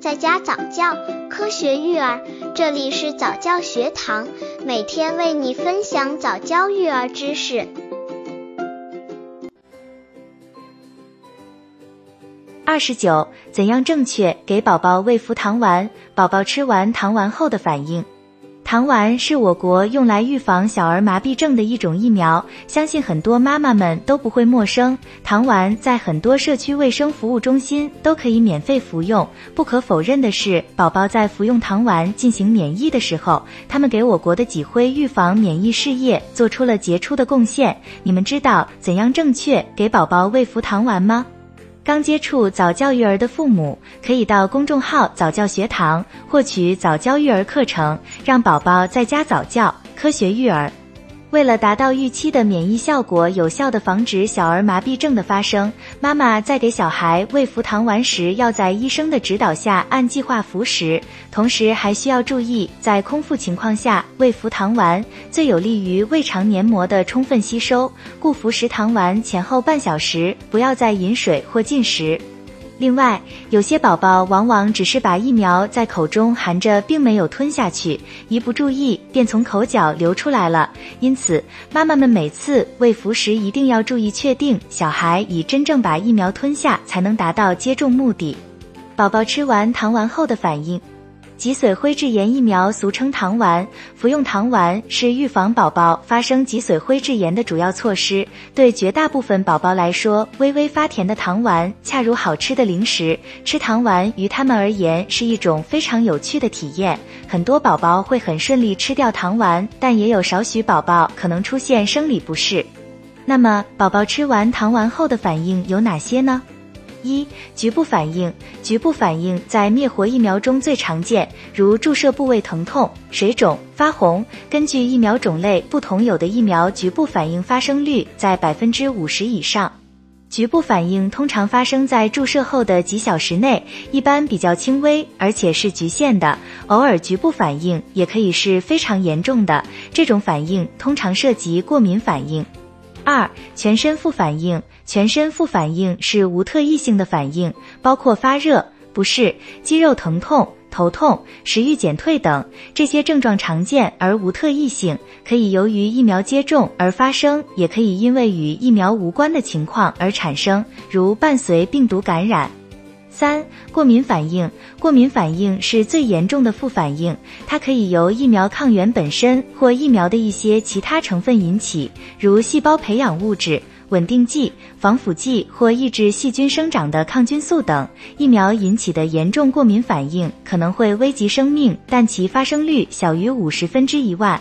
在家早教，科学育儿，这里是早教学堂，每天为你分享早教育儿知识。二十九，怎样正确给宝宝喂服糖丸？宝宝吃完糖丸后的反应。糖丸是我国用来预防小儿麻痹症的一种疫苗，相信很多妈妈们都不会陌生。糖丸在很多社区卫生服务中心都可以免费服用。不可否认的是，宝宝在服用糖丸进行免疫的时候，他们给我国的脊灰预防免疫事业做出了杰出的贡献。你们知道怎样正确给宝宝喂服糖丸吗？刚接触早教育儿的父母，可以到公众号早教学堂获取早教育儿课程，让宝宝在家早教，科学育儿。为了达到预期的免疫效果，有效的防止小儿麻痹症的发生，妈妈在给小孩喂服糖丸时，要在医生的指导下按计划服食，同时还需要注意在空腹情况下喂服糖丸，最有利于胃肠黏膜的充分吸收。故服食糖丸前后半小时，不要再饮水或进食。另外，有些宝宝往往只是把疫苗在口中含着，并没有吞下去，一不注意便从口角流出来了。因此，妈妈们每次喂服时一定要注意，确定小孩已真正把疫苗吞下，才能达到接种目的。宝宝吃完糖丸后的反应。脊髓灰质炎疫苗俗称糖丸，服用糖丸是预防宝宝发生脊髓灰质炎的主要措施。对绝大部分宝宝来说，微微发甜的糖丸恰如好吃的零食。吃糖丸于他们而言是一种非常有趣的体验。很多宝宝会很顺利吃掉糖丸，但也有少许宝宝可能出现生理不适。那么，宝宝吃完糖丸后的反应有哪些呢？一局部反应，局部反应在灭活疫苗中最常见，如注射部位疼痛、水肿、发红。根据疫苗种类不同，有的疫苗局部反应发生率在百分之五十以上。局部反应通常发生在注射后的几小时内，一般比较轻微，而且是局限的。偶尔局部反应也可以是非常严重的，这种反应通常涉及过敏反应。二、全身副反应。全身副反应是无特异性的反应，包括发热、不适、肌肉疼痛、头痛、食欲减退等。这些症状常见而无特异性，可以由于疫苗接种而发生，也可以因为与疫苗无关的情况而产生，如伴随病毒感染。三、过敏反应。过敏反应是最严重的副反应，它可以由疫苗抗原本身或疫苗的一些其他成分引起，如细胞培养物质。稳定剂、防腐剂或抑制细菌生长的抗菌素等，疫苗引起的严重过敏反应可能会危及生命，但其发生率小于五十分之一万。